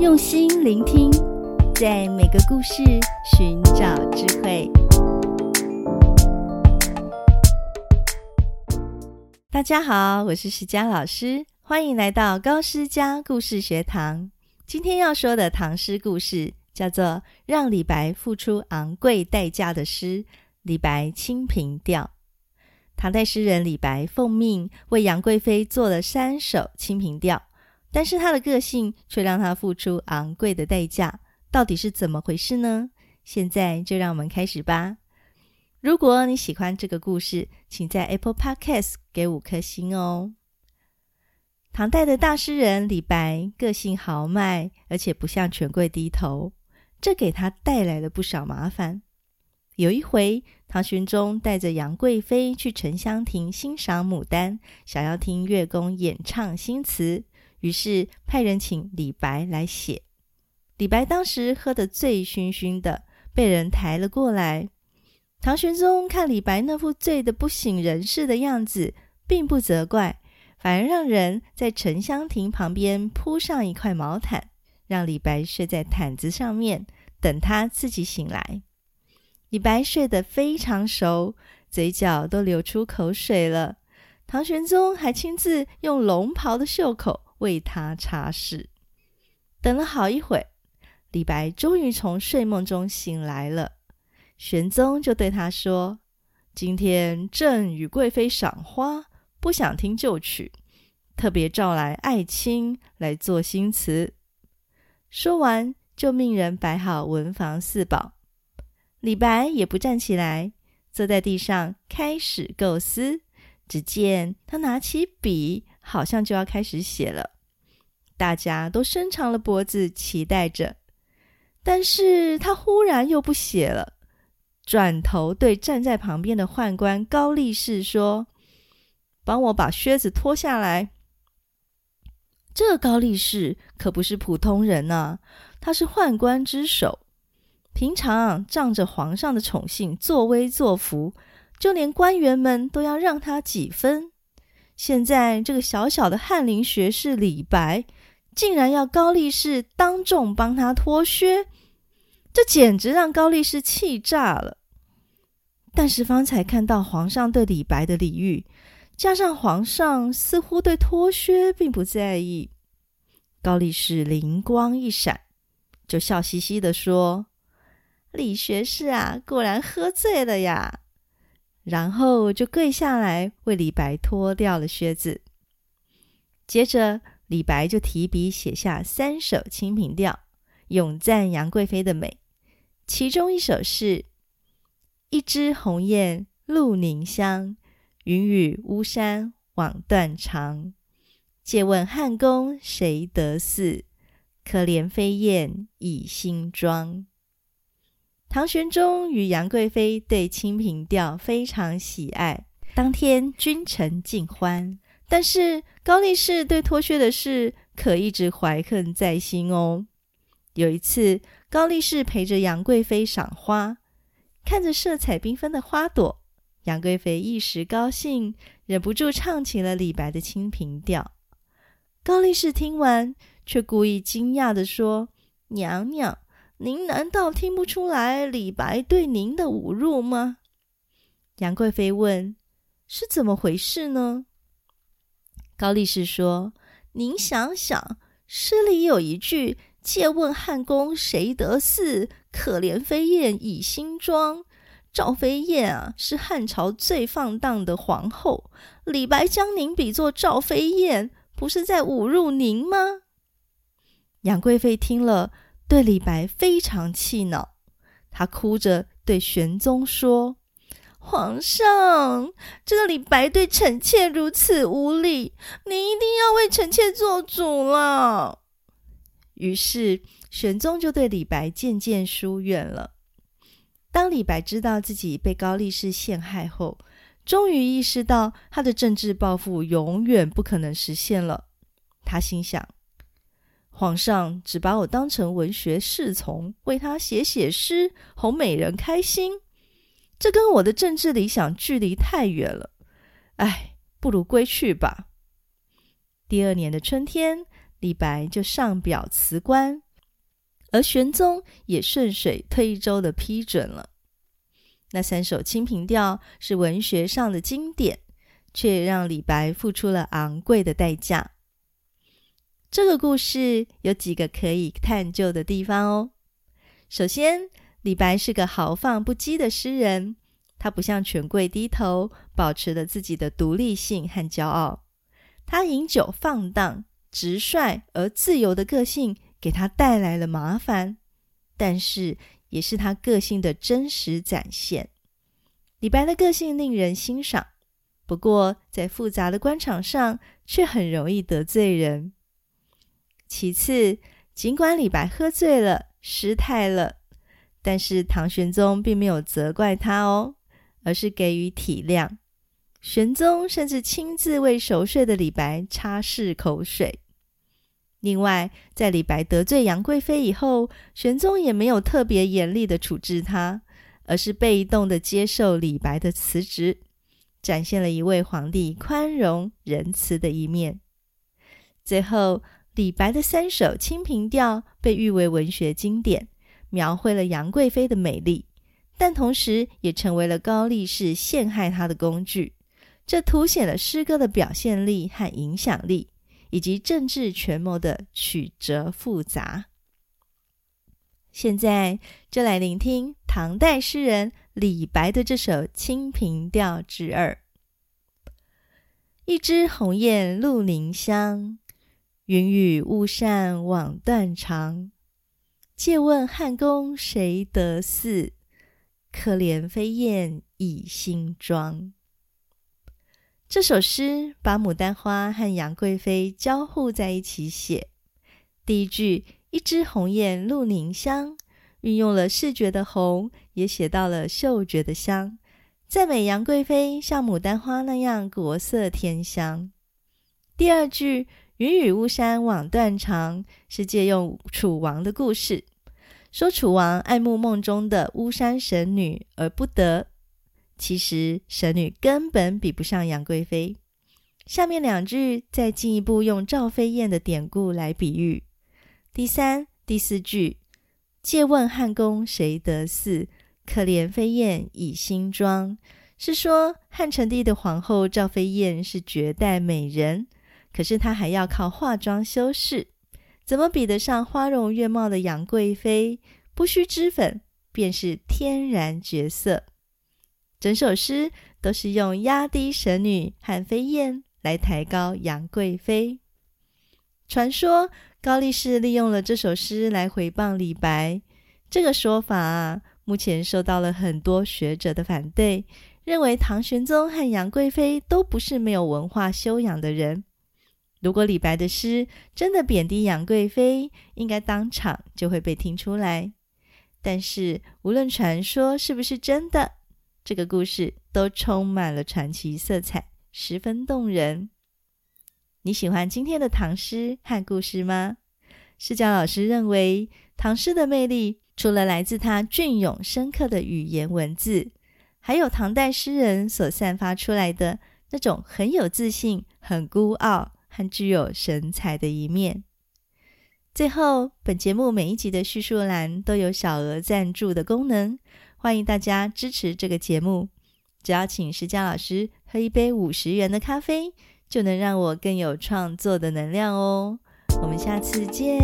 用心聆听，在每个故事寻找智慧。大家好，我是诗佳老师，欢迎来到高诗佳故事学堂。今天要说的唐诗故事叫做《让李白付出昂贵代价的诗》——《李白清平调》。唐代诗人李白奉命为杨贵妃做了三首《清平调》。但是他的个性却让他付出昂贵的代价，到底是怎么回事呢？现在就让我们开始吧。如果你喜欢这个故事，请在 Apple Podcast 给五颗星哦。唐代的大诗人李白个性豪迈，而且不向权贵低头，这给他带来了不少麻烦。有一回，唐玄宗带着杨贵妃去沉香亭欣赏牡丹，想要听乐工演唱新词。于是派人请李白来写。李白当时喝得醉醺醺的，被人抬了过来。唐玄宗看李白那副醉得不省人事的样子，并不责怪，反而让人在沉香亭旁边铺上一块毛毯，让李白睡在毯子上面，等他自己醒来。李白睡得非常熟，嘴角都流出口水了。唐玄宗还亲自用龙袍的袖口。为他擦拭，等了好一会，李白终于从睡梦中醒来了。玄宗就对他说：“今天朕与贵妃赏花，不想听旧曲，特别召来爱卿来作新词。”说完，就命人摆好文房四宝。李白也不站起来，坐在地上开始构思。只见他拿起笔。好像就要开始写了，大家都伸长了脖子期待着。但是他忽然又不写了，转头对站在旁边的宦官高力士说：“帮我把靴子脱下来。”这高力士可不是普通人啊，他是宦官之首，平常仗着皇上的宠幸，作威作福，就连官员们都要让他几分。现在这个小小的翰林学士李白，竟然要高力士当众帮他脱靴，这简直让高力士气炸了。但是方才看到皇上对李白的礼遇，加上皇上似乎对脱靴并不在意，高力士灵光一闪，就笑嘻嘻地说：“李学士啊，果然喝醉了呀。”然后就跪下来为李白脱掉了靴子。接着，李白就提笔写下三首《清平调》，咏赞杨贵妃的美。其中一首是：“一枝红艳露凝香，云雨巫山枉断肠。借问汉宫谁得似？可怜飞燕倚新妆。”唐玄宗与杨贵妃对《清平调》非常喜爱，当天君臣尽欢。但是高力士对脱靴的事可一直怀恨在心哦。有一次，高力士陪着杨贵妃赏花，看着色彩缤纷的花朵，杨贵妃一时高兴，忍不住唱起了李白的《清平调》。高力士听完，却故意惊讶地说：“娘娘。”您难道听不出来李白对您的侮辱吗？杨贵妃问：“是怎么回事呢？”高力士说：“您想想，诗里有一句‘借问汉宫谁得似？可怜飞燕倚新妆’。赵飞燕啊，是汉朝最放荡的皇后。李白将您比作赵飞燕，不是在侮辱您吗？”杨贵妃听了。对李白非常气恼，他哭着对玄宗说：“皇上，这个李白对臣妾如此无礼，您一定要为臣妾做主了。”于是玄宗就对李白渐渐疏远了。当李白知道自己被高力士陷害后，终于意识到他的政治抱负永远不可能实现了。他心想。皇上只把我当成文学侍从，为他写写诗，哄美人开心，这跟我的政治理想距离太远了。哎，不如归去吧。第二年的春天，李白就上表辞官，而玄宗也顺水推舟的批准了。那三首《清平调》是文学上的经典，却让李白付出了昂贵的代价。这个故事有几个可以探究的地方哦。首先，李白是个豪放不羁的诗人，他不向权贵低头，保持了自己的独立性和骄傲。他饮酒放荡、直率而自由的个性，给他带来了麻烦，但是也是他个性的真实展现。李白的个性令人欣赏，不过在复杂的官场上，却很容易得罪人。其次，尽管李白喝醉了，失态了，但是唐玄宗并没有责怪他哦，而是给予体谅。玄宗甚至亲自为熟睡的李白擦拭口水。另外，在李白得罪杨贵妃以后，玄宗也没有特别严厉的处置他，而是被动的接受李白的辞职，展现了一位皇帝宽容仁慈的一面。最后，李白的三首《清平调》被誉为文学经典，描绘了杨贵妃的美丽，但同时也成为了高力士陷害她的工具。这凸显了诗歌的表现力和影响力，以及政治权谋的曲折复杂。现在就来聆听唐代诗人李白的这首《清平调之二》：一枝红艳露凝香。云雨巫山枉断肠，借问汉宫谁得似？可怜飞燕倚新妆。这首诗把牡丹花和杨贵妃交互在一起写。第一句“一枝红艳露凝香”，运用了视觉的红，也写到了嗅觉的香，赞美杨贵妃像牡丹花那样国色天香。第二句。云雨巫山枉断肠，是借用楚王的故事，说楚王爱慕梦中的巫山神女而不得。其实神女根本比不上杨贵妃。下面两句再进一步用赵飞燕的典故来比喻。第三、第四句，借问汉宫谁得似？可怜飞燕倚新妆，是说汉成帝的皇后赵飞燕是绝代美人。可是她还要靠化妆修饰，怎么比得上花容月貌的杨贵妃？不需脂粉，便是天然绝色。整首诗都是用压低神女和飞燕来抬高杨贵妃。传说高力士利用了这首诗来回谤李白，这个说法啊，目前受到了很多学者的反对，认为唐玄宗和杨贵妃都不是没有文化修养的人。如果李白的诗真的贬低杨贵妃，应该当场就会被听出来。但是无论传说是不是真的，这个故事都充满了传奇色彩，十分动人。你喜欢今天的唐诗和故事吗？诗佳老师认为，唐诗的魅力除了来自它隽永深刻的语言文字，还有唐代诗人所散发出来的那种很有自信、很孤傲。很具有神采的一面。最后，本节目每一集的叙述栏都有小额赞助的功能，欢迎大家支持这个节目。只要请石佳老师喝一杯五十元的咖啡，就能让我更有创作的能量哦。我们下次见。